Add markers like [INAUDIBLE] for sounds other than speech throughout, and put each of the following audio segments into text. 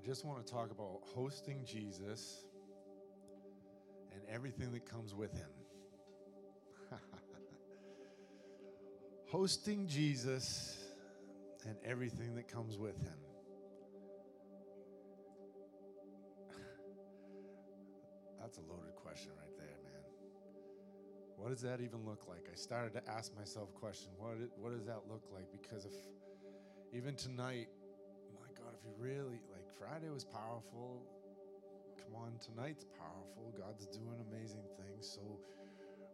I just want to talk about hosting Jesus and everything that comes with him. [LAUGHS] hosting Jesus and everything that comes with him. [LAUGHS] That's a loaded question right there, man. What does that even look like? I started to ask myself question. What, what does that look like? Because if even tonight, my God, if you really, like Friday was powerful, come on, tonight's powerful. God's doing amazing things. So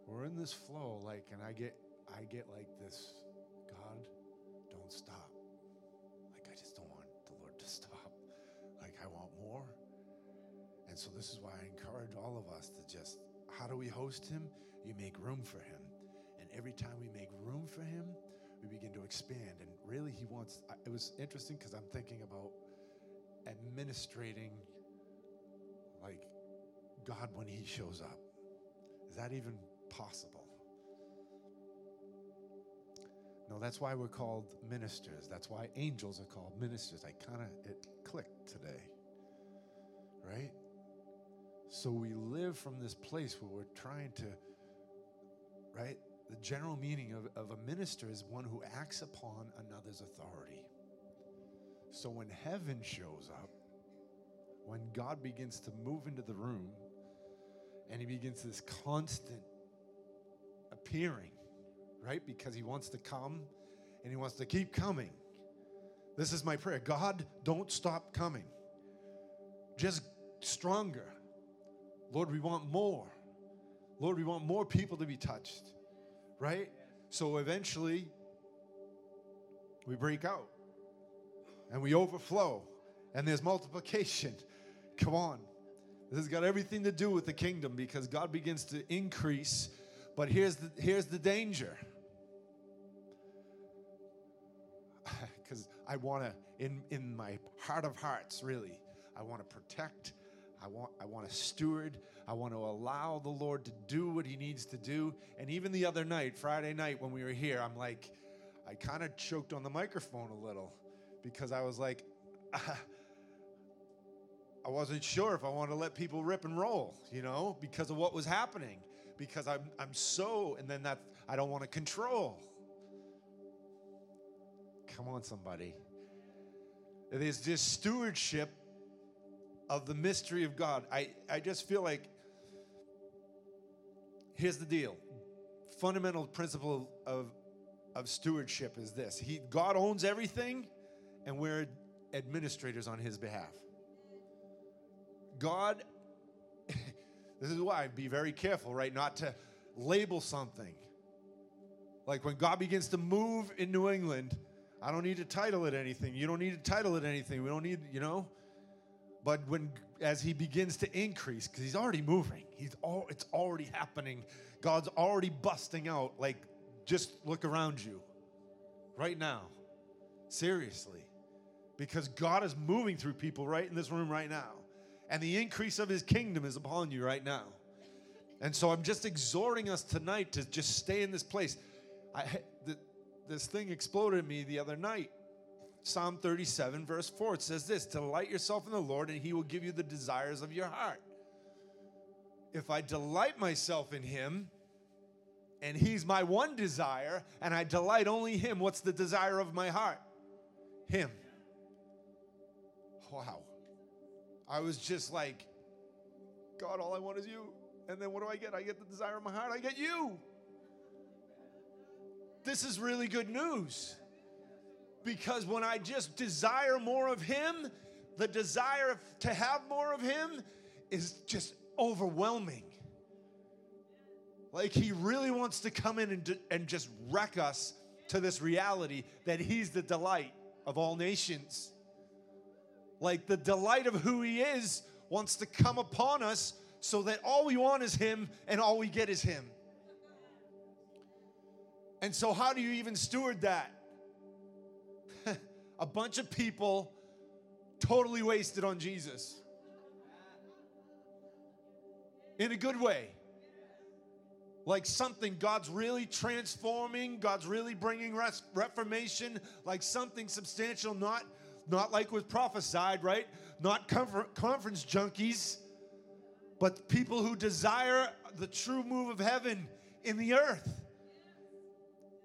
we're in this flow, like, and I get, I get like this, God, don't stop. Like, I just don't want the Lord to [LAUGHS] stop. Like, I want more. And so this is why I encourage all of us to just, how do we host him? You make room for him. And every time we make room for him, we begin to expand. And really, he wants, it was interesting because I'm thinking about administrating like God when he shows up. Is that even possible? No, that's why we're called ministers. That's why angels are called ministers. I kind of, it clicked today, right? So we live from this place where we're trying to, right? The general meaning of, of a minister is one who acts upon another's authority. So when heaven shows up, when God begins to move into the room and he begins this constant appearing, right? Because he wants to come and he wants to keep coming. This is my prayer God, don't stop coming. Just stronger. Lord, we want more. Lord, we want more people to be touched, right? So eventually, we break out and we overflow and there's multiplication. [LAUGHS] Come on. This has got everything to do with the kingdom because God begins to increase. But here's the, here's the danger. [LAUGHS] Because I want to, in, in my heart of hearts, really, I want to protect I want, I want to steward. I want to allow the Lord to do what He needs to do. And even the other night, Friday night, when we were here, I'm like, I kind of choked on the microphone a little because I was like, [LAUGHS] I wasn't sure if I wanted to let people rip and roll, you know, because of what was happening. Because I'm, I'm so, and then that I don't want to control. Come on, somebody. It is this stewardship of the mystery of God. I, I just feel like here's the deal. Fundamental principle of, of stewardship is this. He God owns everything, and we're administrators on his behalf. God, [LAUGHS] this is why be very careful, right? Not to label something. Like when God begins to move in New England, I don't need to title it anything. You don't need to title it anything. We don't need, you know. But when as he begins to increase, because he's already moving, he's all it's already happening. God's already busting out. Like, just look around you right now. Seriously. Because God is moving through people right in this room right now. And the increase of his kingdom is upon you right now. And so I'm just exhorting us tonight to just stay in this place. I, this thing exploded in me the other night Psalm 37, verse 4. It says this Delight yourself in the Lord, and he will give you the desires of your heart. If I delight myself in him, and he's my one desire, and I delight only him, what's the desire of my heart? Him. Wow. I was just like, God, all I want is you. And then what do I get? I get the desire of my heart. I get you. This is really good news. Because when I just desire more of Him, the desire to have more of Him is just overwhelming. Like He really wants to come in and, and just wreck us to this reality that He's the delight of all nations. Like the delight of who He is wants to come upon us so that all we want is Him and all we get is Him. And so, how do you even steward that? [LAUGHS] a bunch of people totally wasted on Jesus. In a good way. Like something God's really transforming, God's really bringing reformation, like something substantial, not not like was prophesied, right? Not comfort, conference junkies, but people who desire the true move of heaven in the earth.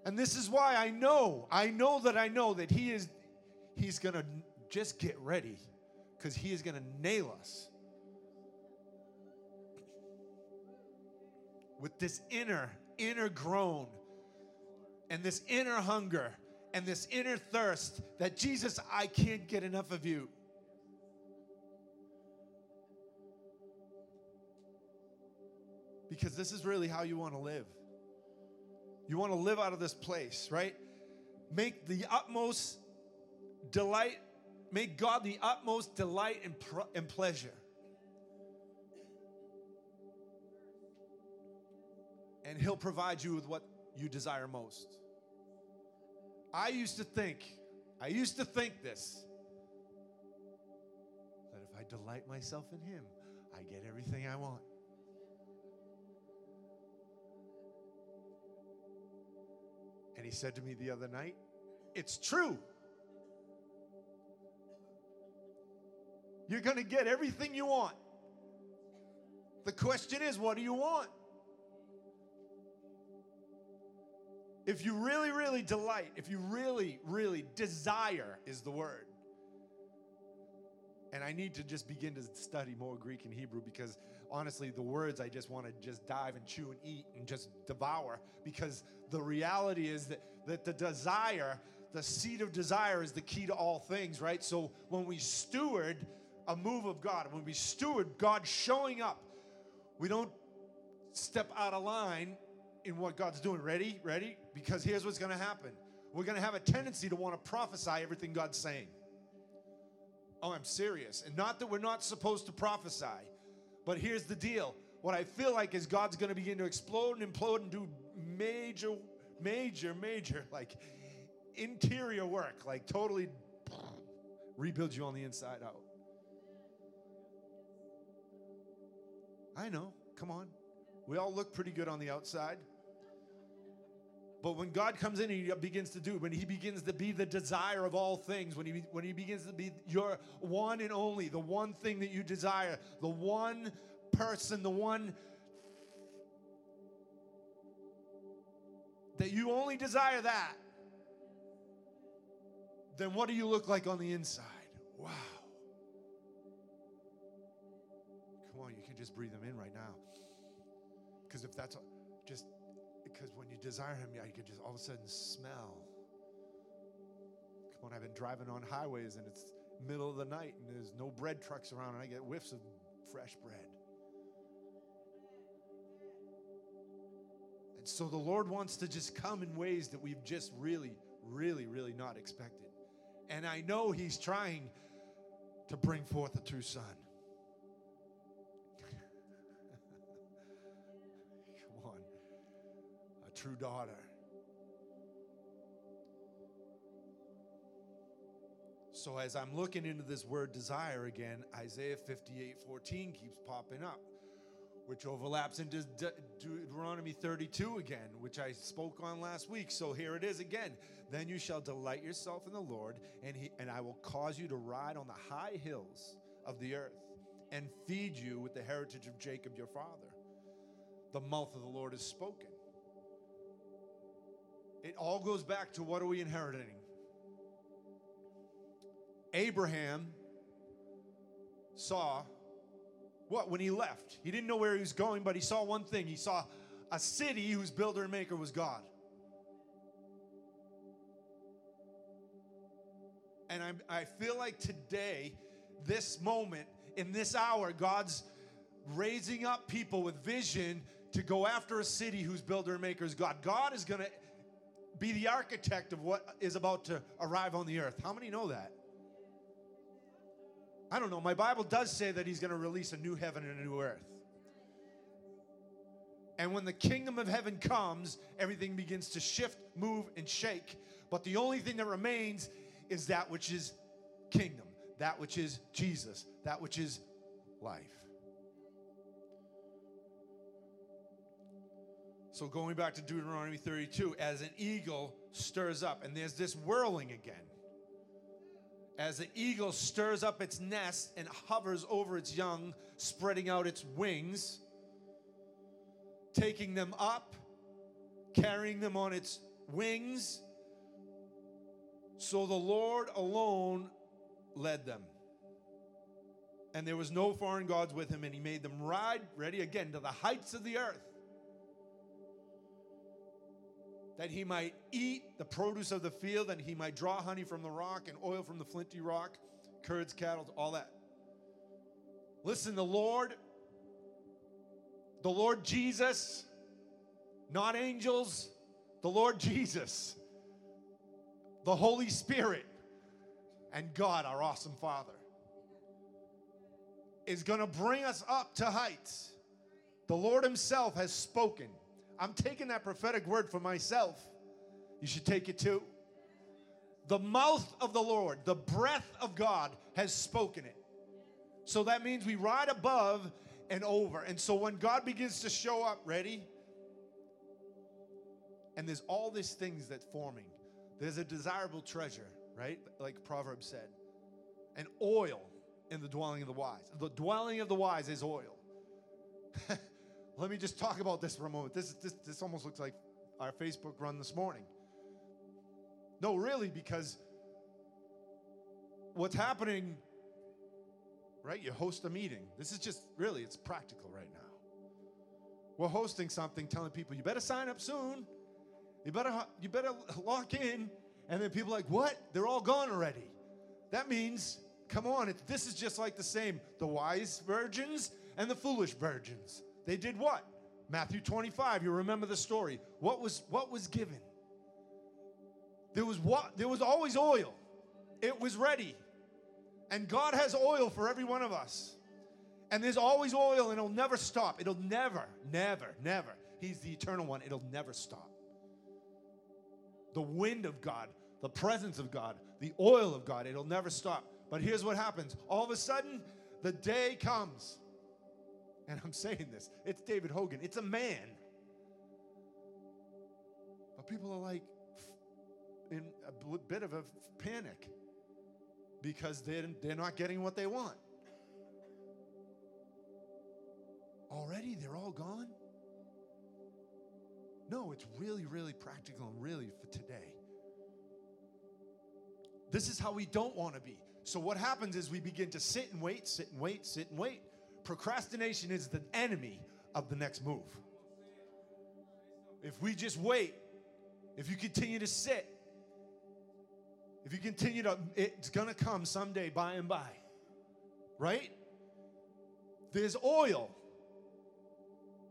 And this is why I know, I know that I know that he is he's going to just get ready cuz he is going to nail us. With this inner inner groan and this inner hunger and this inner thirst that Jesus, I can't get enough of you. Because this is really how you want to live. You want to live out of this place, right? Make the utmost delight, make God the utmost delight and, pr- and pleasure. And He'll provide you with what you desire most. I used to think, I used to think this that if I delight myself in Him, I get everything I want. And He said to me the other night, It's true. You're going to get everything you want. The question is, what do you want? If you really, really delight, if you really, really desire, is the word. And I need to just begin to study more Greek and Hebrew because honestly, the words I just want to just dive and chew and eat and just devour because the reality is that, that the desire, the seed of desire is the key to all things, right? So when we steward a move of God, when we steward God showing up, we don't step out of line in what God's doing. Ready? Ready? Because here's what's going to happen. We're going to have a tendency to want to prophesy everything God's saying. Oh, I'm serious. And not that we're not supposed to prophesy, but here's the deal. What I feel like is God's going to begin to explode and implode and do major, major, major, like interior work, like totally rebuild you on the inside out. I know. Come on. We all look pretty good on the outside. But when God comes in and He begins to do, when He begins to be the desire of all things, when He when He begins to be your one and only, the one thing that you desire, the one person, the one that you only desire that, then what do you look like on the inside? Wow. Come on, you can just breathe them in right now. Because if that's just because when you desire Him, yeah, you can just all of a sudden smell. Come on, I've been driving on highways and it's middle of the night and there's no bread trucks around and I get whiffs of fresh bread. And so the Lord wants to just come in ways that we've just really, really, really not expected. And I know He's trying to bring forth a true son. True daughter. So as I'm looking into this word desire again, Isaiah 58 14 keeps popping up which overlaps into De- Deuteronomy 32 again, which I spoke on last week. So here it is again. Then you shall delight yourself in the Lord, and he and I will cause you to ride on the high hills of the earth and feed you with the heritage of Jacob your father. The mouth of the Lord is spoken. It all goes back to what are we inheriting? Abraham saw what? When he left, he didn't know where he was going, but he saw one thing. He saw a city whose builder and maker was God. And I, I feel like today, this moment, in this hour, God's raising up people with vision to go after a city whose builder and maker is God. God is going to be the architect of what is about to arrive on the earth. How many know that? I don't know. My Bible does say that he's going to release a new heaven and a new earth. And when the kingdom of heaven comes, everything begins to shift, move, and shake. But the only thing that remains is that which is kingdom, that which is Jesus, that which is life. So going back to Deuteronomy 32, as an eagle stirs up, and there's this whirling again. as the eagle stirs up its nest and hovers over its young, spreading out its wings, taking them up, carrying them on its wings. So the Lord alone led them. And there was no foreign gods with him, and he made them ride, ready again, to the heights of the earth, that he might eat the produce of the field, and he might draw honey from the rock and oil from the flinty rock, curds, cattle, all that. Listen, the Lord, the Lord Jesus, not angels, the Lord Jesus, the Holy Spirit, and God, our awesome Father is going to bring us up to heights. The Lord Himself has spoken. I'm taking that prophetic word for myself. You should take it too. The mouth of the Lord, the breath of God has spoken it. So that means we ride above and over. And so when God begins to show up, ready? And there's all these things that's forming. There's a desirable treasure, right? Like Proverbs said. And oil in the dwelling of the wise. The dwelling of the wise is oil. [LAUGHS] Let me just talk about this for a moment. This, this, this almost looks like our Facebook run this morning. No, really, because what's happening, right? You host a meeting. This is just really, it's practical right now. We're hosting something telling people, you better sign up soon. You better, you better lock in. And then people like, what? They're all gone already. That means Come on, it, this is just like the same. The wise virgins and the foolish virgins. They did what? Matthew 25, you remember the story. What was what was given? There was what there was always oil. It was ready. And God has oil for every one of us. And there's always oil and it'll never stop. It'll never, never, never. He's the eternal one. It'll never stop. The wind of God, the presence of God, the oil of God, it'll never stop. But here's what happens all of a sudden, the day comes. And I'm saying this, it's David Hogan, it's a man. But people are like in a bit of a panic because they're, they're not getting what they want. Already they're all gone? No, it's really, really practical and really for today. This is how we don't want to be. So what happens is we begin to sit and wait, sit and wait, sit and wait. Procrastination is the enemy of the next move. If we just wait, if you continue to sit, if you continue to, it's gonna come someday by and by, right? There's oil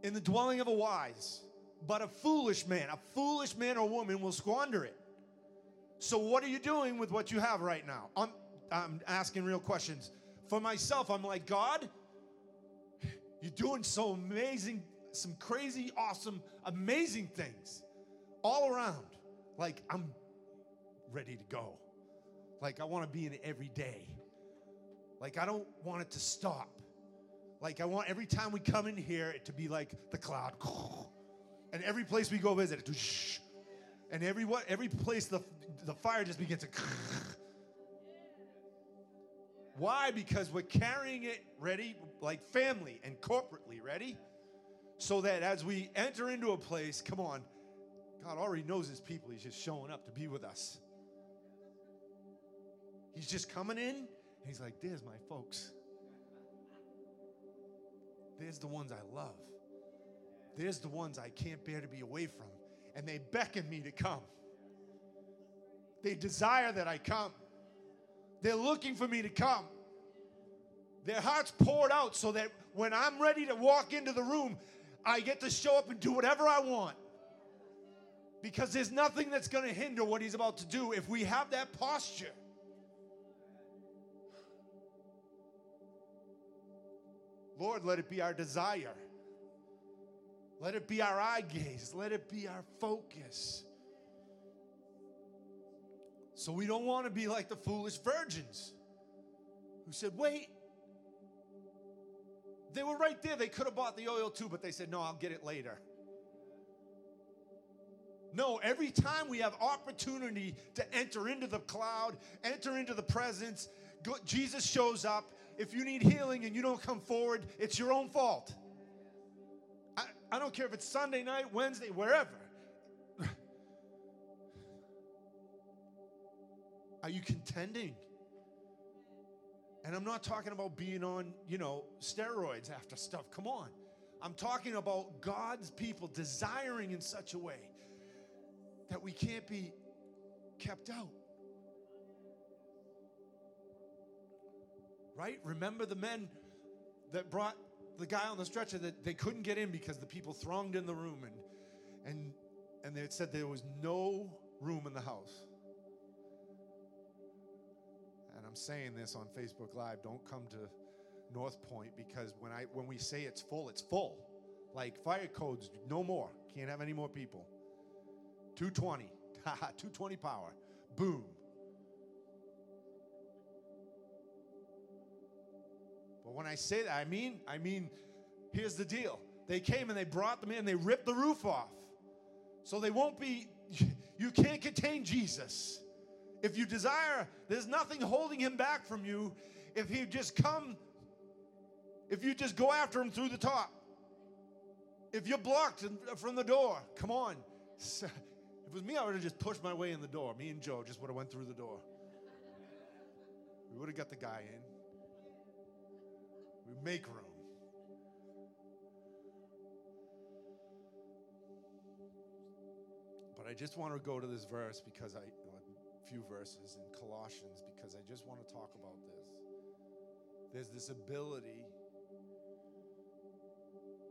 in the dwelling of a wise, but a foolish man, a foolish man or woman will squander it. So, what are you doing with what you have right now? I'm, I'm asking real questions. For myself, I'm like, God, you're doing so amazing, some crazy, awesome, amazing things all around. Like, I'm ready to go. Like, I want to be in it every day. Like, I don't want it to stop. Like, I want every time we come in here it to be like the cloud. [LAUGHS] And every place we go visit, it, and every every place the the fire just begins to [LAUGHS] why? Because we're carrying it ready, like family and corporately, ready? So that as we enter into a place, come on, God already knows his people. He's just showing up to be with us. He's just coming in, and he's like, There's my folks. There's the ones I love. There's the ones I can't bear to be away from. And they beckon me to come. They desire that I come. They're looking for me to come. Their hearts poured out so that when I'm ready to walk into the room, I get to show up and do whatever I want. Because there's nothing that's going to hinder what he's about to do if we have that posture. Lord, let it be our desire. Let it be our eye gaze. Let it be our focus. So we don't want to be like the foolish virgins who said, Wait. They were right there. They could have bought the oil too, but they said, No, I'll get it later. No, every time we have opportunity to enter into the cloud, enter into the presence, go, Jesus shows up. If you need healing and you don't come forward, it's your own fault. I, I don't care if it's Sunday night, Wednesday, wherever. Are you contending? And I'm not talking about being on, you know, steroids after stuff. Come on. I'm talking about God's people desiring in such a way that we can't be kept out. Right? Remember the men that brought the guy on the stretcher that they couldn't get in because the people thronged in the room and and and they said there was no room in the house. I'm saying this on Facebook Live, don't come to North Point because when I when we say it's full, it's full. Like fire codes, no more. Can't have any more people. 220. [LAUGHS] 220 power. Boom. But when I say that, I mean, I mean, here's the deal. They came and they brought them in, they ripped the roof off. So they won't be, [LAUGHS] you can't contain Jesus. If you desire, there's nothing holding him back from you. If he just come, if you just go after him through the top. If you're blocked from the door, come on. If it was me, I would have just pushed my way in the door. Me and Joe just would have went through the door. We would have got the guy in. We make room. But I just want to go to this verse because I, few verses in Colossians, because I just want to talk about this. There's this ability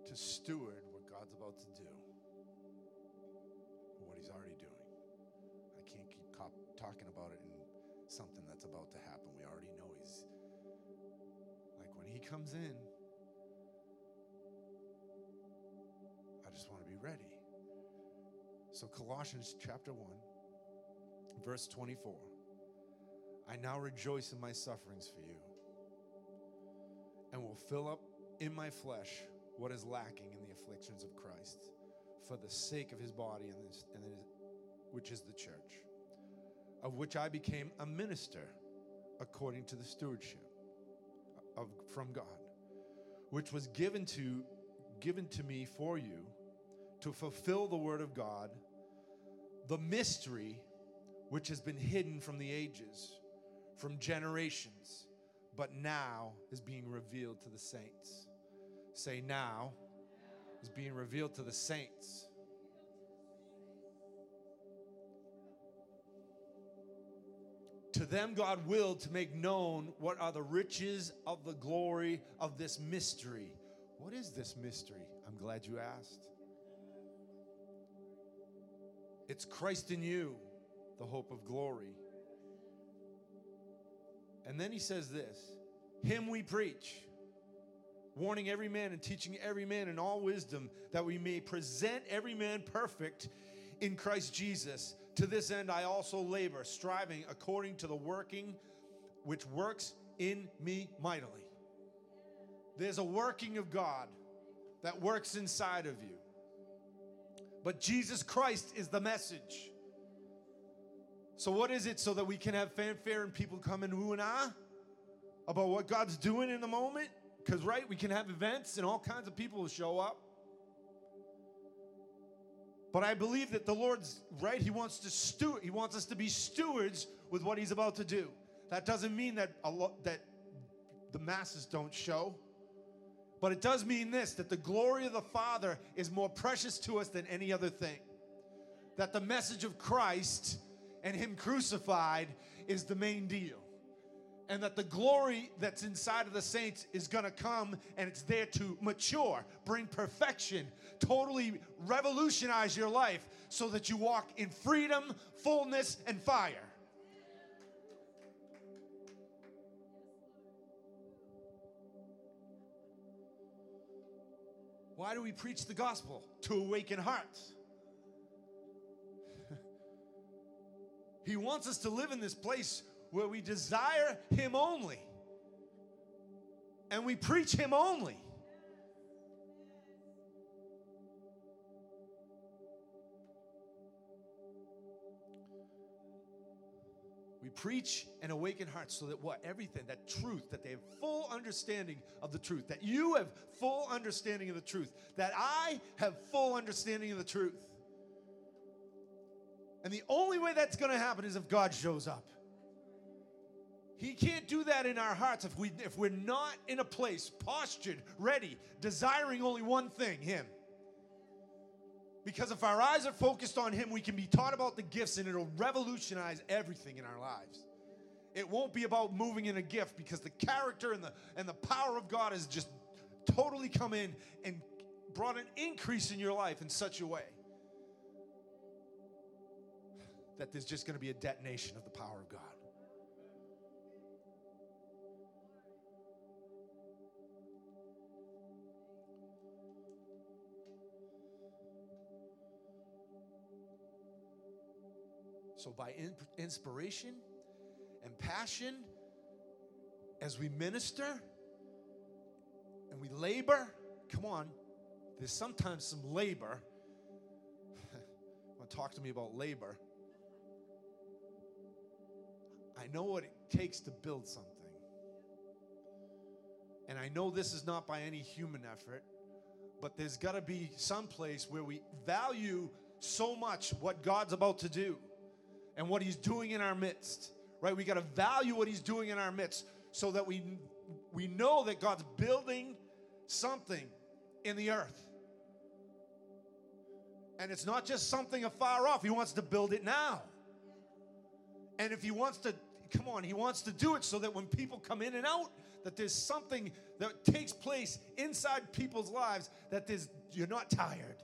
to steward what God's about to do, what He's already doing. I can't keep cop- talking about it in something that's about to happen. We already know He's like when He comes in, I just want to be ready. So, Colossians chapter 1, verse 24. I now rejoice in my sufferings for you and will fill up in my flesh what is lacking in the afflictions of Christ for the sake of his body, and, this, and his, which is the church, of which I became a minister according to the stewardship of, from God, which was given to, given to me for you to fulfill the word of God, the mystery which has been hidden from the ages, from generations, but now is being revealed to the saints. Say, now is being revealed to the saints. To them, God willed to make known what are the riches of the glory of this mystery. What is this mystery? I'm glad you asked. It's Christ in you, the hope of glory. And then he says this Him we preach, warning every man and teaching every man in all wisdom, that we may present every man perfect in Christ Jesus. To this end I also labor, striving according to the working which works in me mightily. There's a working of God that works inside of you. But Jesus Christ is the message. So, what is it so that we can have fanfare and people come and ooh and ah about what God's doing in the moment? Because, right, we can have events and all kinds of people will show up. But I believe that the Lord's right. He wants to steward. He wants us to be stewards with what He's about to do. That doesn't mean that a lot that the masses don't show. But it does mean this that the glory of the Father is more precious to us than any other thing. That the message of Christ and Him crucified is the main deal. And that the glory that's inside of the saints is gonna come and it's there to mature, bring perfection, totally revolutionize your life so that you walk in freedom, fullness, and fire. Why do we preach the gospel? To awaken hearts. He wants us to live in this place where we desire Him only and we preach Him only. We preach and awaken hearts so that what? Everything, that truth, that they have full understanding of the truth, that you have full understanding of the truth, that I have full understanding of the truth. And the only way that's going to happen is if God shows up. He can't do that in our hearts if we if we're not in a place postured, ready, desiring only one thing, him. Because if our eyes are focused on him, we can be taught about the gifts and it'll revolutionize everything in our lives. It won't be about moving in a gift because the character and the and the power of God has just totally come in and brought an increase in your life in such a way that there's just going to be a detonation of the power of God. So, by in- inspiration and passion, as we minister and we labor, come on, there's sometimes some labor. [LAUGHS] want to talk to me about labor? Know what it takes to build something. And I know this is not by any human effort, but there's got to be some place where we value so much what God's about to do and what he's doing in our midst. Right? We got to value what he's doing in our midst so that we we know that God's building something in the earth. And it's not just something afar off. He wants to build it now. And if he wants to come on, he wants to do it so that when people come in and out, that there's something that takes place inside people's lives that there's you're not tired.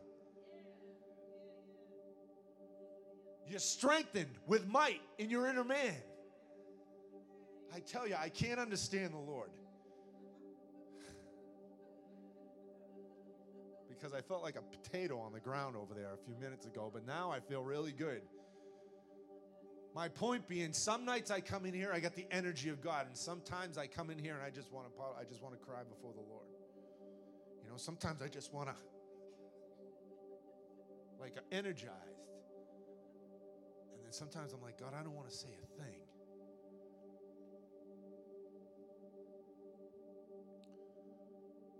You're strengthened with might in your inner man. I tell you, I can't understand the Lord. Because I felt like a potato on the ground over there a few minutes ago, but now I feel really good. My point being, some nights I come in here, I got the energy of God, and sometimes I come in here and I just want to, I just want to cry before the Lord. You know, sometimes I just want to, like, energized. And then sometimes I'm like, God, I don't want to say a thing.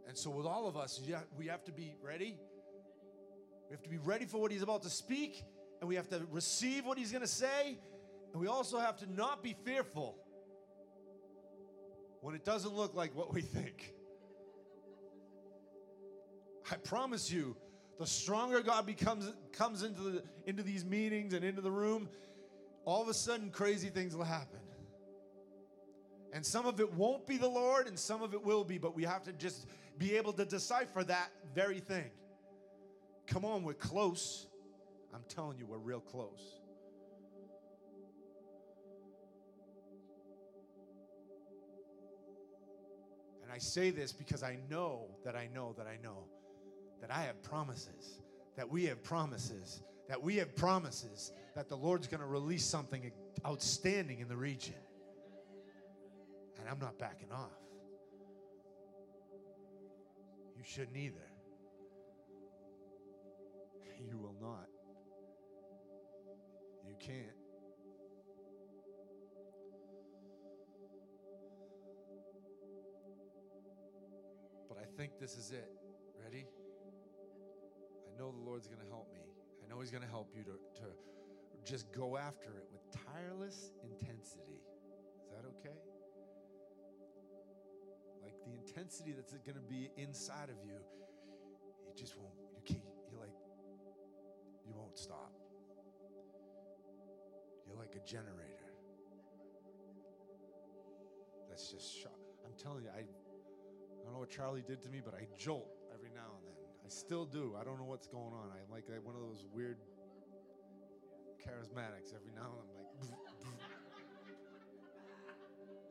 And so, with all of us, yeah, we have to be ready. We have to be ready for what He's about to speak, and we have to receive what He's going to say. And we also have to not be fearful when it doesn't look like what we think. I promise you, the stronger God becomes comes into the into these meetings and into the room, all of a sudden crazy things will happen. And some of it won't be the Lord and some of it will be, but we have to just be able to decipher that very thing. Come on, we're close. I'm telling you, we're real close. I say this because I know that I know that I know that I have promises, that we have promises, that we have promises that the Lord's going to release something outstanding in the region. And I'm not backing off. You shouldn't either. You will not. You can't. But I think this is it. Ready? I know the Lord's going to help me. I know He's going to help you to, to just go after it with tireless intensity. Is that okay? Like the intensity that's going to be inside of you, you just won't, you can't, you're like, you won't stop. You're like a generator. That's just shock. I'm telling you, I don't know what Charlie did to me, but I jolt every now and then. I still do. I don't know what's going on. I'm like one of those weird charismatics. Every now and then, I'm like, [LAUGHS]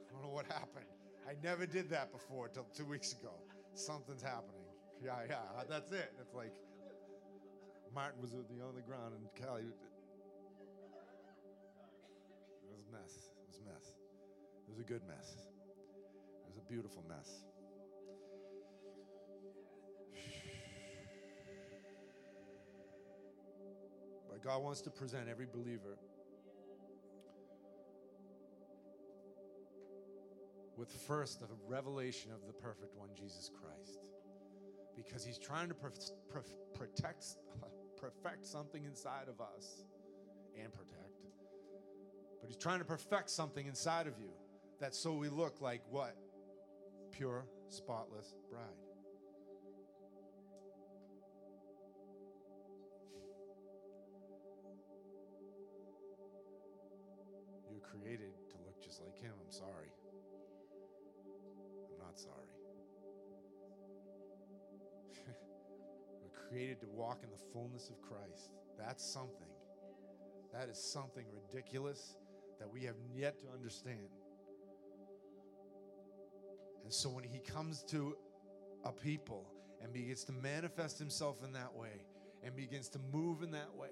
I don't know what happened. I never did that before till two weeks ago. Something's happening. Yeah, yeah, that's it. It's like Martin was on the ground and Callie. It was a mess. It was a mess. It was a good mess. It was a beautiful mess. God wants to present every believer with first the revelation of the perfect one, Jesus Christ. Because he's trying to protect, [LAUGHS] perfect something inside of us and protect. But he's trying to perfect something inside of you that so we look like what? Pure, spotless bride. Created to look just like him. I'm sorry. I'm not sorry. [LAUGHS] We're created to walk in the fullness of Christ. That's something. That is something ridiculous that we have yet to understand. And so when he comes to a people and begins to manifest himself in that way and begins to move in that way,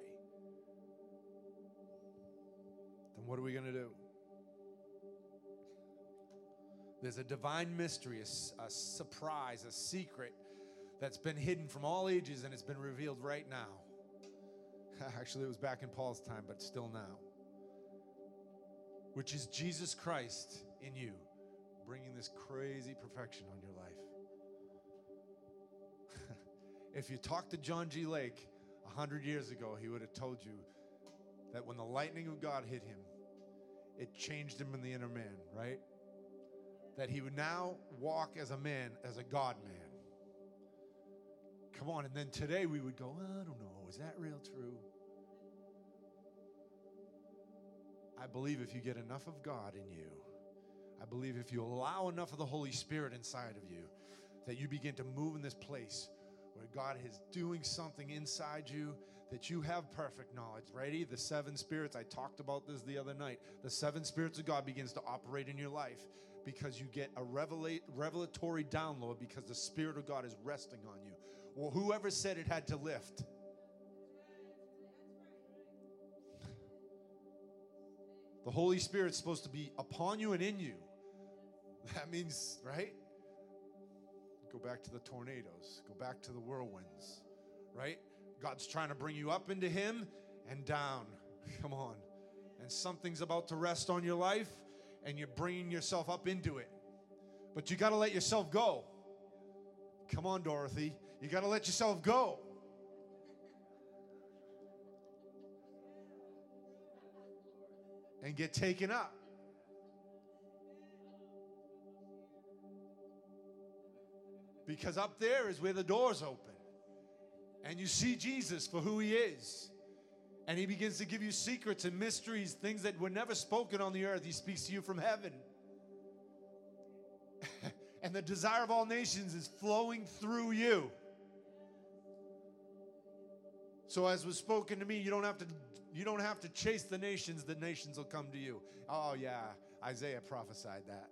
then what are we going to do? There's a divine mystery, a, a, surprise, a secret that's been hidden from all ages and it's been revealed right now. [LAUGHS] Actually, it was back in Paul's time, but still now which is Jesus Christ in you, bringing this crazy perfection on your life. [LAUGHS] if you talked to John G. Lake a hundred years ago, he would have told you that when the lightning of God hit him, it changed him in the inner man, right? That he would now walk as a man, as a God man. Come on, and then today we would go, I don't know, is that real true? I believe if you get enough of God in you, I believe if you allow enough of the Holy Spirit inside of you, that you begin to move in this place where God is doing something inside you that you have perfect knowledge. Ready? The seven spirits, I talked about this the other night. The seven spirits of God begins to operate in your life because you get a revelatory download because the Spirit of God is resting on you. Well, whoever said it had to lift? The Holy Spirit's supposed to be upon you and in you. [LAUGHS] That means, right? Go back to the tornadoes, go back to the whirlwinds, right? God's trying to bring you up into Him and down. Come on. And something's about to rest on your life, and you're bringing yourself up into it. But you got to let yourself go. Come on, Dorothy. You got to let yourself go. and get taken up. Because up there is where the doors open. And you see Jesus for who he is. And he begins to give you secrets and mysteries, things that were never spoken on the earth. He speaks to you from heaven. [LAUGHS] and the desire of all nations is flowing through you. So, as was spoken to me, you don't have to you don't have to chase the nations, the nations will come to you. Oh, yeah, Isaiah prophesied that.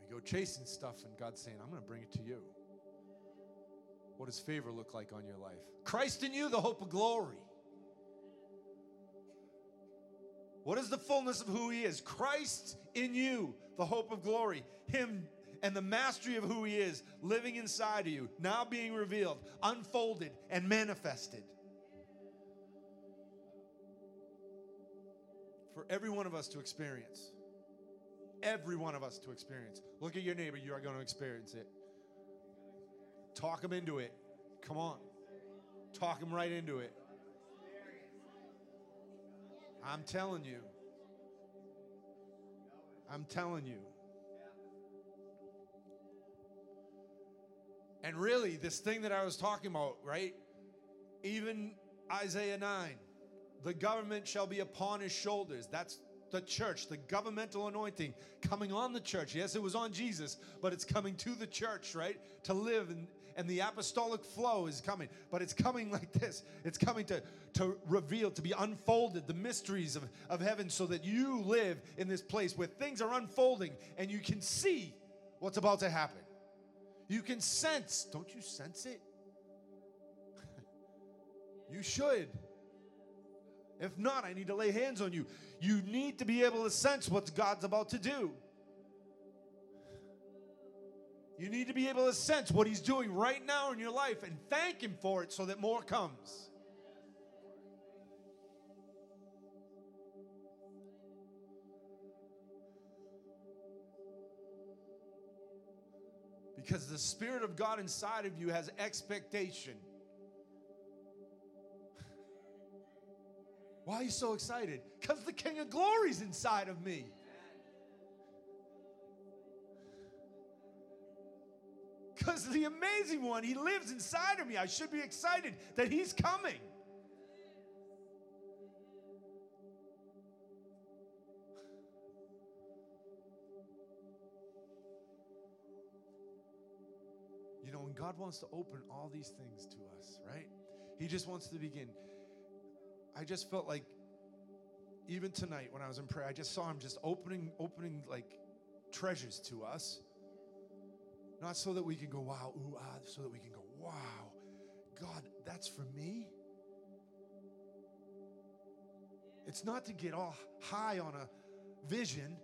We go chasing stuff, and God's saying, I'm going to bring it to you. What does favor look like on your life? Christ in you, the hope of glory. What is the fullness of who He is? Christ in you, the hope of glory. Him and the mastery of who He is living inside of you, now being revealed, unfolded, and manifested. For every one of us to experience. Every one of us to experience. Look at your neighbor, you are going to experience it. Talk them into it. Come on. Talk them right into it. I'm telling you. I'm telling you. And really, this thing that I was talking about, right? Even Isaiah 9, the government shall be upon his shoulders. That's the church, the governmental anointing coming on the church. Yes, it was on Jesus, but it's coming to the church, right? To live and, and the apostolic flow is coming. But it's coming [LAUGHS] like this. It's coming to, to reveal, to be unfolded, the mysteries of, of heaven so that you live in this place where things are unfolding and you can see what's about to happen. You can sense. Don't you sense it? [LAUGHS] you should. If not, I need to lay hands on you. You need to be able to sense what God's about to do. You need to be able to sense what He's doing right now in your life and thank Him for it so that more comes. Because the Spirit of God inside of you has expectation. Why are you so excited? Because the King of Glory's inside of me. Because the amazing one, he lives inside of me. I should be excited that he's coming. You know, when God wants to open all these things to us, right? He just wants to begin. I just felt like even tonight when I was in prayer, I just saw him just opening, opening like treasures to us. Not so that we can go, wow, ooh, ah, so that we can go, wow, God, that's for me. It's not to get all high on a vision,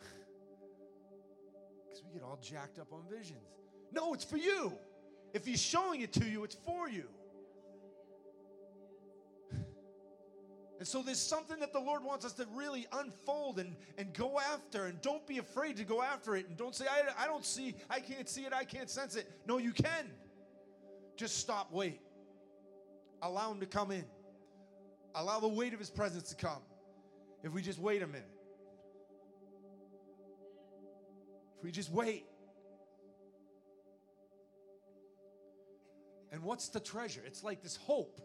[LAUGHS] because we get all jacked up on visions. No, it's for you. If He's showing it to you, it's for you. And so there's something that the Lord wants us to really unfold and, and go after. And don't be afraid to go after it. And don't say, I, I don't see, I can't see it, I can't sense it. No, you can. Just stop, wait. Allow Him to come in. Allow the weight of His presence to come. If we just wait a minute. If we just wait. And what's the treasure? It's like this hope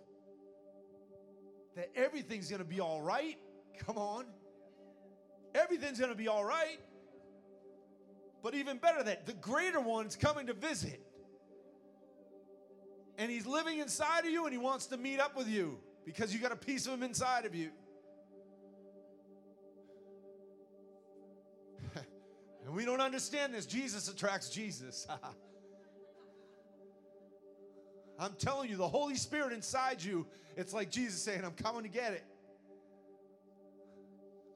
that everything's going to be all right. Come on. Everything's going to be all right. But even better that the greater one's coming to visit. And he's living inside of you and he wants to meet up with you because you got a piece of him inside of you. [LAUGHS] and we don't understand this. Jesus attracts Jesus. [LAUGHS] I'm telling you, the Holy Spirit inside you, it's like Jesus saying, I'm coming to get it.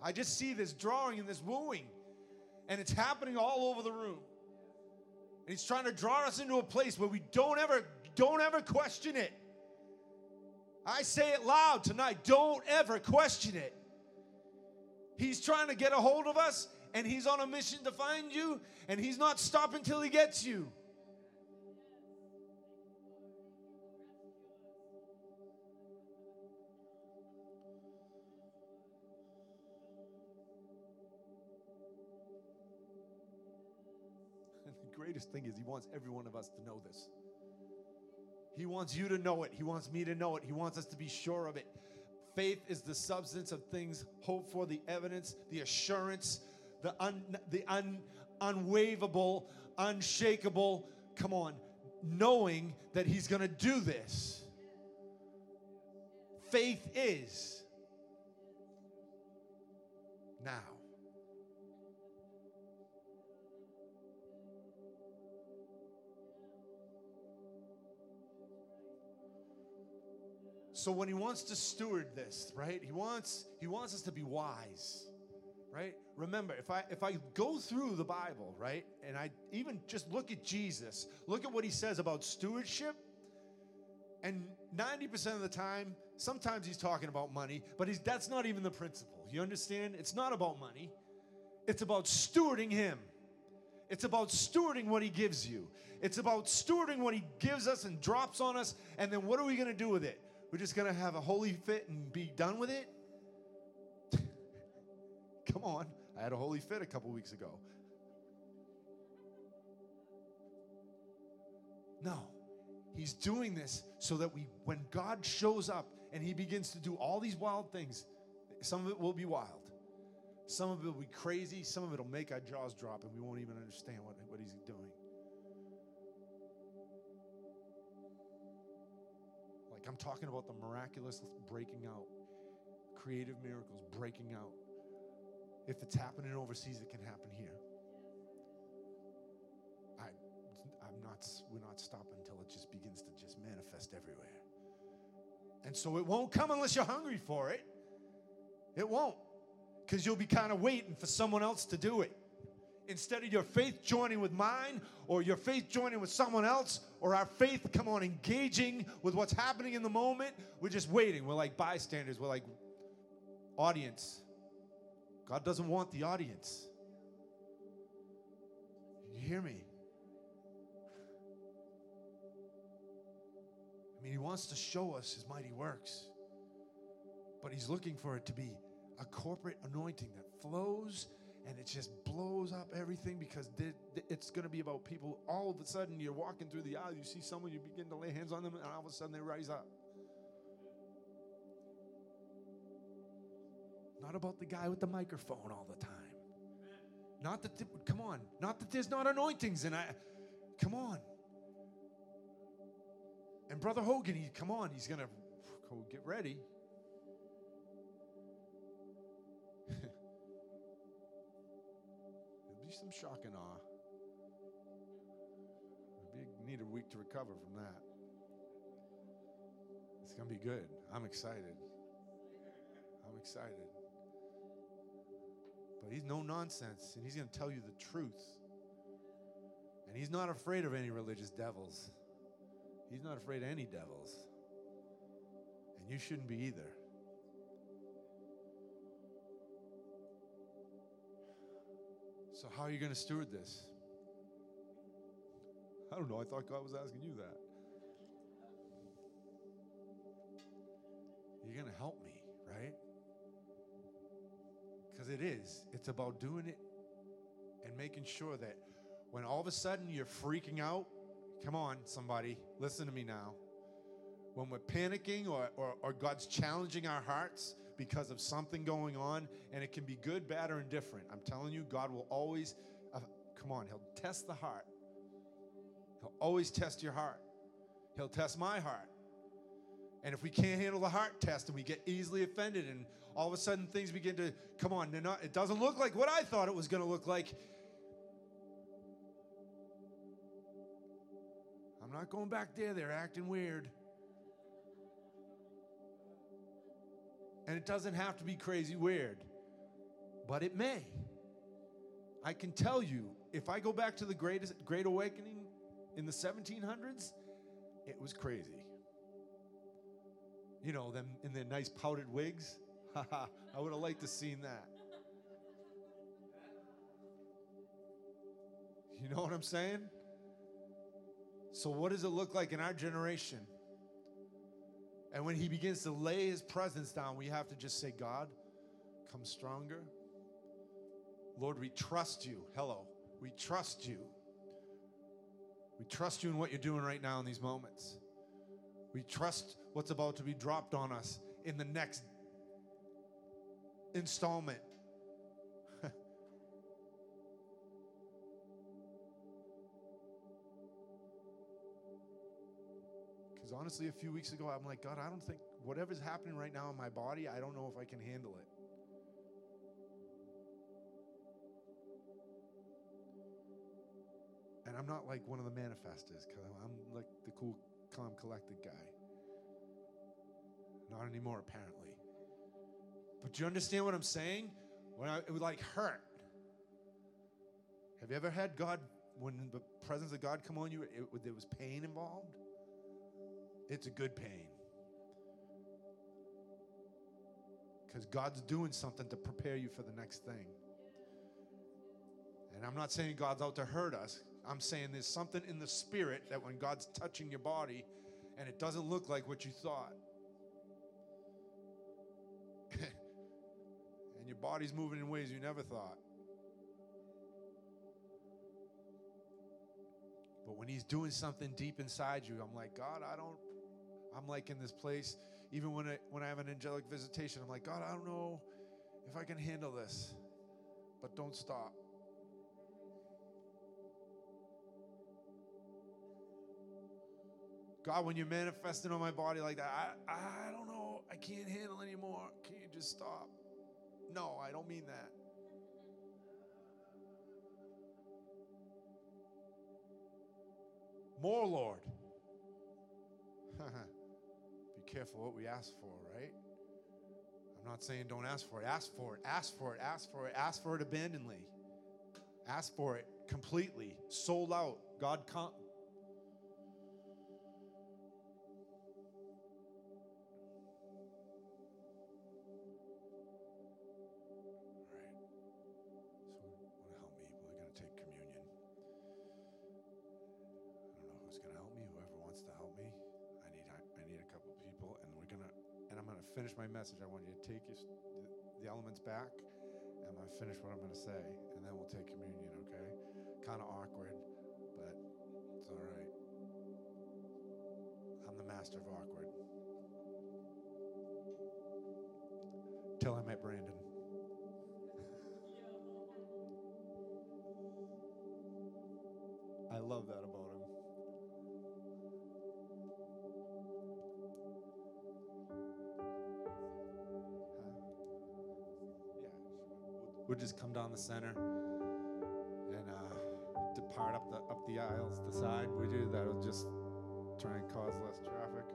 I just see this drawing and this wooing, and it's happening all over the room. And he's trying to draw us into a place where we don't ever, don't ever question it. I say it loud tonight. Don't ever question it. He's trying to get a hold of us, and he's on a mission to find you, and he's not stopping till he gets you. Thing is He wants every one of us to know this. He wants you to know it. He wants me to know it. He wants us to be sure of it. Faith is the substance of things hoped for, the evidence, the assurance, the, un, the un, unwaverable, unshakable, come on, knowing that He's going to do this. Faith is now. So when he wants to steward this, right? He wants he wants us to be wise. Right? Remember, if I if I go through the Bible, right? And I even just look at Jesus, look at what he says about stewardship, and 90% of the time, sometimes he's talking about money, but he's, that's not even the principle. You understand? It's not about money. It's about stewarding him. It's about stewarding what he gives you. It's about stewarding what he gives us and drops on us, and then what are we going to do with it? We're just going to have a holy fit and be done with it? [LAUGHS] Come on. I had a holy fit a couple weeks ago. No. He's doing this so that we when God shows up and he begins to do all these wild things, some of it will be wild. Some of it will be crazy, some of it will make our jaws drop and we won't even understand what, what he's doing. I'm talking about the miraculous breaking out, creative miracles breaking out. If it's happening overseas, it can happen here. I, I'm not. We're not stopping until it just begins to just manifest everywhere. And so it won't come unless you're hungry for it. It won't, because you'll be kind of waiting for someone else to do it instead of your faith joining with mine or your faith joining with someone else or our faith come on engaging with what's happening in the moment we're just waiting. We're like bystanders. We're like audience. God doesn't want the audience. You hear me? I mean he wants to show us his mighty works but he's looking for it to be a corporate anointing that flows and it just blows up everything because it's going to be about people. All of a sudden, you're walking through the aisle, you see someone, you begin to lay hands on them, and all of a sudden they rise up. Not about the guy with the microphone all the time. Not that, come on, not that there's not anointings, and I, come on. And Brother Hogan, he, come on, he's going to go get ready. Some shock and awe. Maybe need a week to recover from that. It's going to be good. I'm excited. I'm excited. But he's no nonsense, and he's going to tell you the truth. And he's not afraid of any religious devils. He's not afraid of any devils. And you shouldn't be either. How are you going to steward this? I don't know. I thought God was asking you that. You're going to help me, right? Because it is. It's about doing it and making sure that when all of a sudden you're freaking out, come on, somebody, listen to me now. When we're panicking or, or, or God's challenging our hearts, because of something going on, and it can be good, bad, or indifferent. I'm telling you, God will always, uh, come on, He'll test the heart. He'll always test your heart. He'll test my heart. And if we can't handle the heart test and we get easily offended, and all of a sudden things begin to come on, not, it doesn't look like what I thought it was going to look like. I'm not going back there. They're acting weird. And it doesn't have to be crazy weird, but it may. I can tell you, if I go back to the greatest, Great Awakening in the 1700s, it was crazy. You know, them in their nice powdered wigs. [LAUGHS] I would have liked to seen that. You know what I'm saying? So, what does it look like in our generation? And when he begins to lay his presence down, we have to just say, God, come stronger. Lord, we trust you. Hello. We trust you. We trust you in what you're doing right now in these moments. We trust what's about to be dropped on us in the next installment. Because honestly, a few weeks ago, I'm like, God, I don't think whatever's happening right now in my body, I don't know if I can handle it. And I'm not like one of the manifestors because I'm like the cool, calm, collected guy. Not anymore, apparently. But do you understand what I'm saying? When I, it would like hurt. Have you ever had God, when the presence of God come on you, it, there was pain involved? It's a good pain. Because God's doing something to prepare you for the next thing. And I'm not saying God's out to hurt us. I'm saying there's something in the spirit that when God's touching your body and it doesn't look like what you thought, [LAUGHS] and your body's moving in ways you never thought. But when He's doing something deep inside you, I'm like, God, I don't I'm like in this place, even when I, when I have an angelic visitation, I'm like, God, I don't know if I can handle this, but don't stop. God, when you're manifesting on my body like that, I, I don't know, I can't handle anymore. Can you just stop? No, I don't mean that. More, Lord. [LAUGHS] careful what we ask for, right? I'm not saying don't ask for it. Ask for it. Ask for it. Ask for it. Ask for it abandonedly. Ask for it completely. Sold out. God finish my message, I want you to take the elements back. And to finish what I'm going to say, and then we'll take communion, okay? Kind of awkward, but it's all right. I'm the master of awkward. Till I met Brandon. [LAUGHS] I love that about just come down the center and uh, depart up the up the aisles, the side. We do that'll just try and cause less traffic.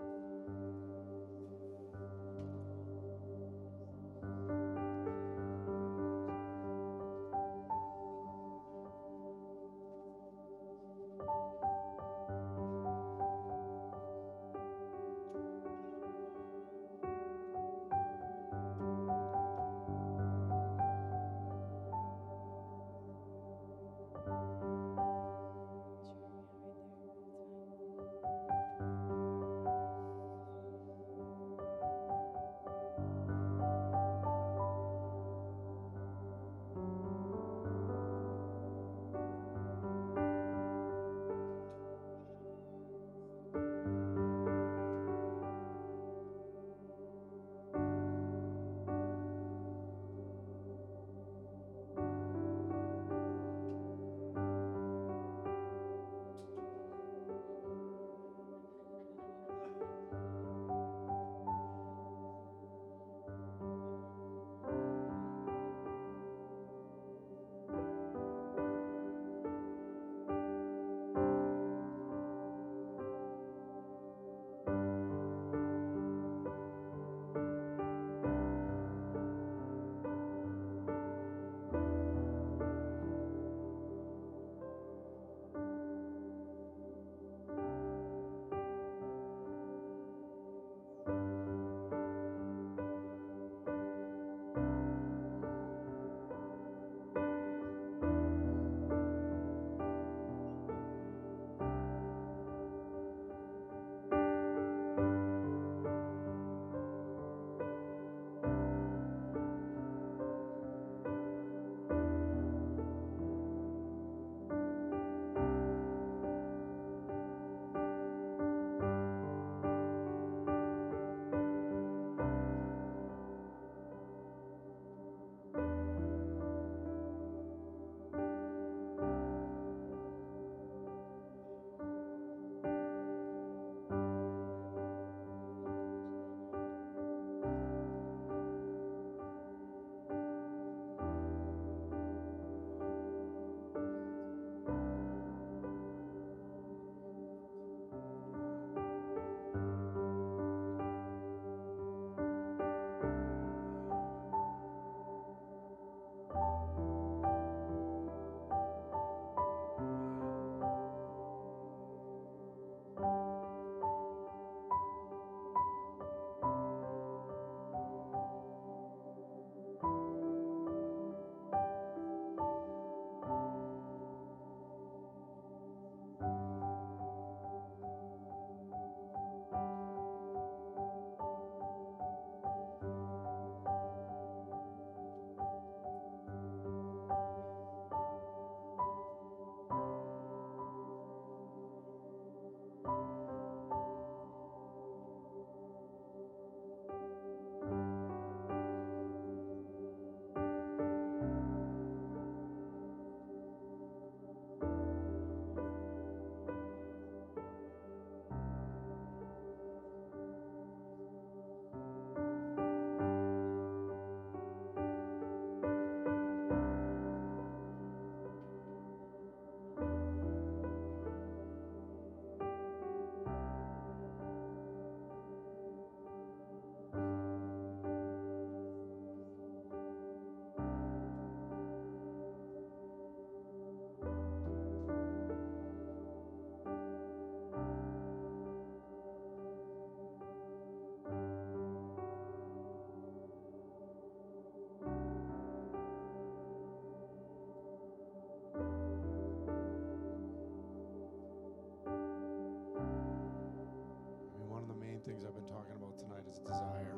things I've been talking about tonight is desire.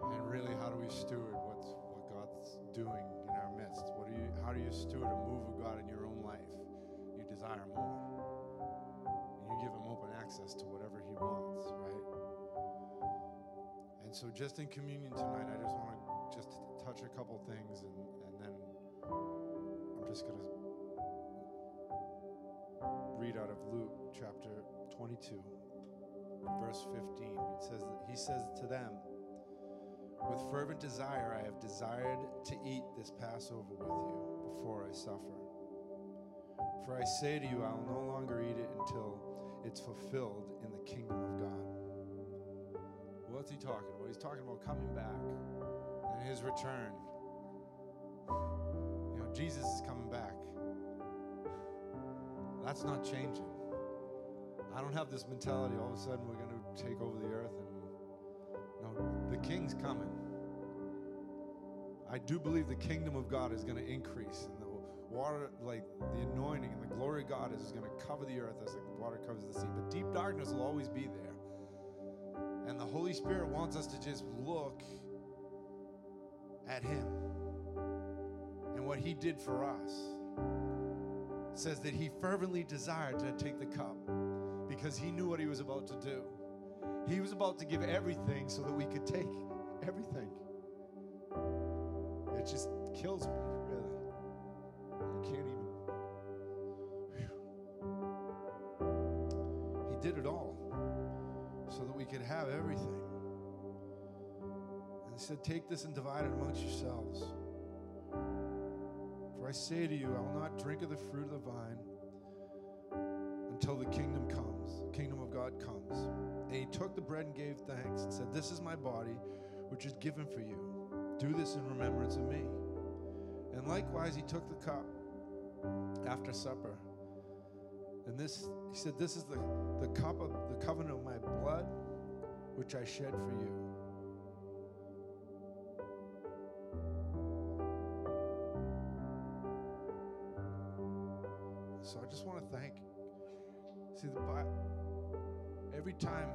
And really, how do we steward what's, what God's doing in our midst? What do you, how do you steward a move of God in your own life? You desire more. And you give him open access to whatever he wants, right? And so just in communion tonight, I just want to just touch a couple things and, and then I'm just going to read out of Luke chapter 22, verse 15. It says he says to them, With fervent desire I have desired to eat this Passover with you before I suffer. For I say to you, I will no longer eat it until it's fulfilled in the kingdom of God. What's he talking about? He's talking about coming back and his return. You know, Jesus is coming back. That's not changing. I don't have this mentality all of a sudden we're going to take over the earth and no, the king's coming. I do believe the kingdom of God is going to increase and the water, like the anointing and the glory of God is going to cover the earth as the water covers the sea. But deep darkness will always be there. And the Holy Spirit wants us to just look at Him and what He did for us says that he fervently desired to take the cup because he knew what he was about to do. He was about to give everything so that we could take everything. It just kills me, really. You can't even. Whew. He did it all so that we could have everything. And he said, Take this and divide it amongst yourselves. I say to you, I will not drink of the fruit of the vine until the kingdom comes, kingdom of God comes. And he took the bread and gave thanks and said, This is my body, which is given for you. Do this in remembrance of me. And likewise, he took the cup after supper. And this, he said, This is the, the cup of the covenant of my blood, which I shed for you. So I just want to thank. See, the Bible, every time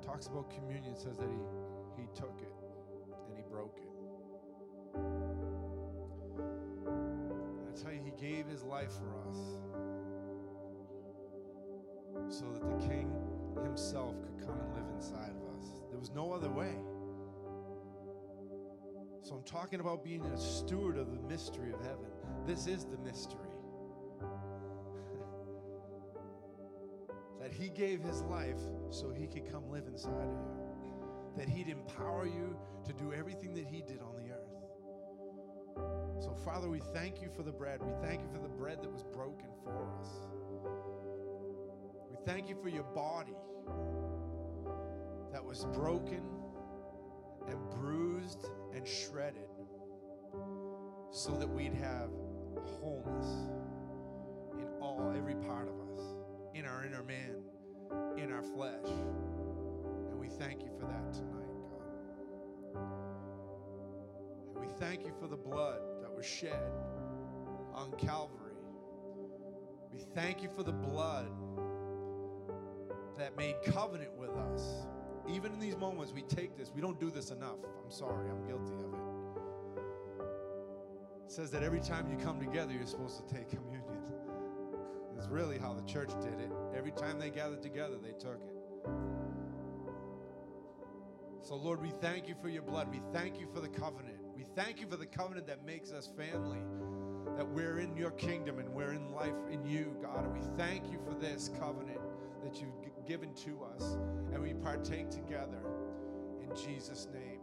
talks about communion, says that he, he took it and he broke it. And I tell you, he gave his life for us so that the King himself could come and live inside of us. There was no other way. So I'm talking about being a steward of the mystery of heaven. This is the mystery. He gave his life so he could come live inside of you. That he'd empower you to do everything that he did on the earth. So, Father, we thank you for the bread. We thank you for the bread that was broken for us. We thank you for your body that was broken and bruised and shredded so that we'd have wholeness in all every part of us in our inner man, in our flesh. And we thank you for that tonight, God. And we thank you for the blood that was shed on Calvary. We thank you for the blood that made covenant with us. Even in these moments, we take this. We don't do this enough. I'm sorry, I'm guilty of it. It says that every time you come together, you're supposed to take communion. It's really how the church did it. Every time they gathered together, they took it. So, Lord, we thank you for your blood. We thank you for the covenant. We thank you for the covenant that makes us family, that we're in your kingdom and we're in life in you, God. And we thank you for this covenant that you've given to us. And we partake together in Jesus' name.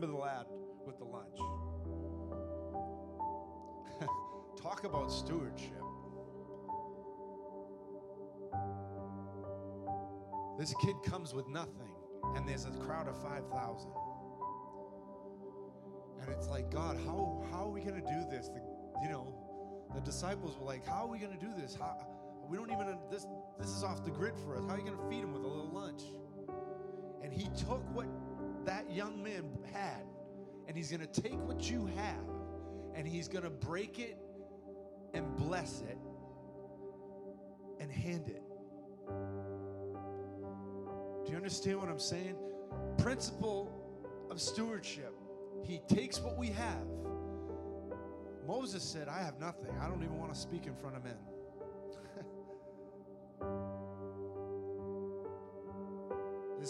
Remember the lad with the lunch. [LAUGHS] Talk about stewardship. This kid comes with nothing, and there's a crowd of 5,000. And it's like, God, how, how are we going to do this? The, you know, the disciples were like, How are we going to do this? How, we don't even, this, this is off the grid for us. How are you going to feed him with a little lunch? And he took what that young man had, and he's going to take what you have, and he's going to break it and bless it and hand it. Do you understand what I'm saying? Principle of stewardship. He takes what we have. Moses said, I have nothing. I don't even want to speak in front of men.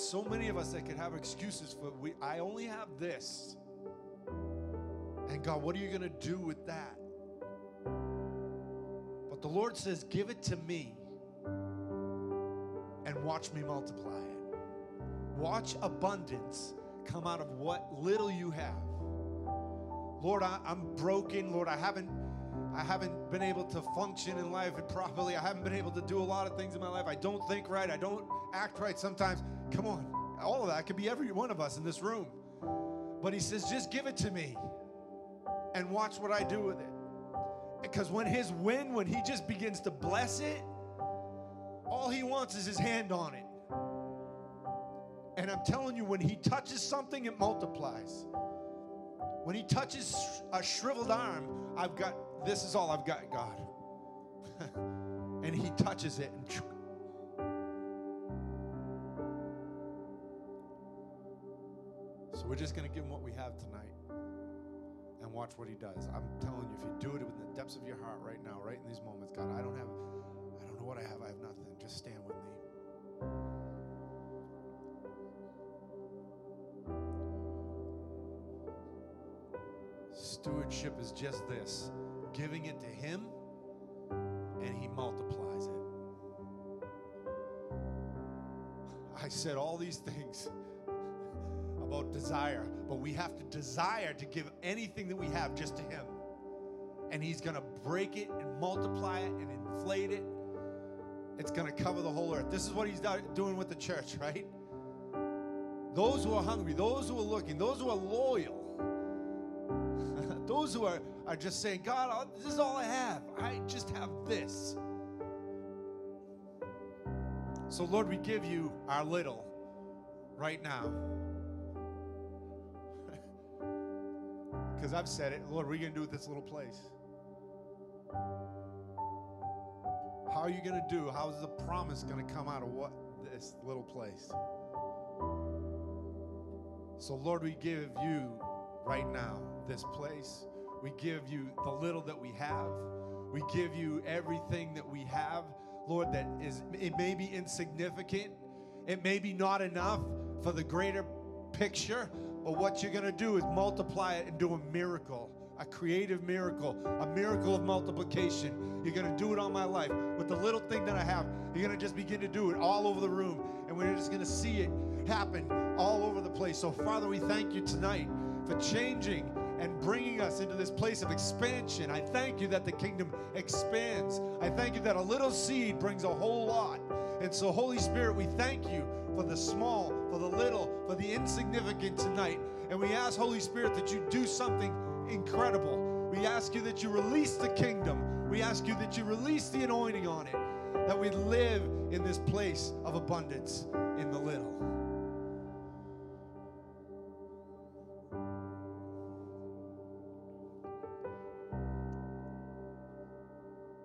So many of us that could have excuses for we I only have this. And God, what are you going to do with that? But the Lord says, "Give it to me and watch me multiply it." Watch abundance come out of what little you have. Lord, I, am broken. Lord, I haven't I haven't been able to function in life properly. I haven't been able to do a lot of things in my life. I don't think right. I don't act right sometimes. Come on. All of that could be every one of us in this room. But he says, just give it to me and watch what I do with it. Because when his wind, when he just begins to bless it, all he wants is his hand on it. And I'm telling you, when he touches something, it multiplies. When he touches a shriveled arm, I've got this is all I've got, God. [LAUGHS] and he touches it and So we're just going to give him what we have tonight and watch what he does. I'm telling you, if you do it in the depths of your heart right now, right in these moments, God, I don't have, I don't know what I have. I have nothing. Just stand with me. Stewardship is just this giving it to Him, and He multiplies it. I said all these things about desire, but we have to desire to give anything that we have just to Him. And He's going to break it and multiply it and inflate it. It's going to cover the whole earth. This is what He's doing with the church, right? Those who are hungry, those who are looking, those who are loyal, [LAUGHS] those who are, are just saying, God, this is all I have. I just have this. So, Lord, we give you our little right now. Because I've said it, Lord, what are you going to do with this little place? How are you going to do? How is the promise going to come out of what this little place? So, Lord, we give you right now this place. We give you the little that we have. We give you everything that we have, Lord, that is, it may be insignificant. It may be not enough for the greater picture, but what you're going to do is multiply it and do a miracle, a creative miracle, a miracle of multiplication. You're going to do it on my life. With the little thing that I have, you're going to just begin to do it all over the room. And we're just going to see it happen all over the place. So, Father, we thank you tonight for changing and bringing us into this place of expansion. I thank you that the kingdom expands. I thank you that a little seed brings a whole lot. And so, Holy Spirit, we thank you for the small, the little, for the insignificant tonight. And we ask, Holy Spirit, that you do something incredible. We ask you that you release the kingdom. We ask you that you release the anointing on it, that we live in this place of abundance in the little.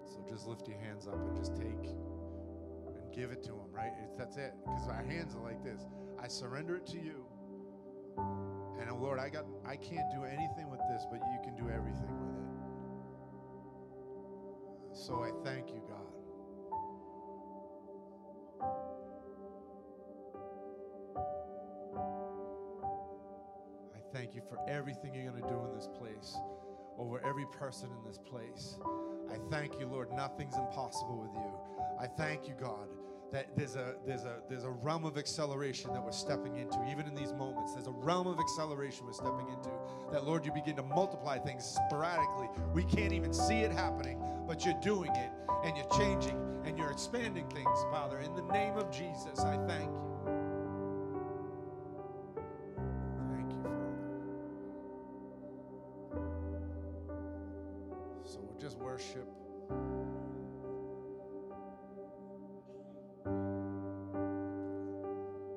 So just lift your hands up and just take and give it to that's it. Because our hands are like this. I surrender it to you. And oh, Lord, I got I can't do anything with this, but you can do everything with it. So I thank you, God. I thank you for everything you're going to do in this place, over every person in this place. I thank you, Lord. Nothing's impossible with you. I thank you, God, that there's a there's a there's a realm of acceleration that we're stepping into even in these moments. There's a realm of acceleration we're stepping into that lord you begin to multiply things sporadically. We can't even see it happening but you're doing it and you're changing and you're expanding things father. In the name of jesus i thank you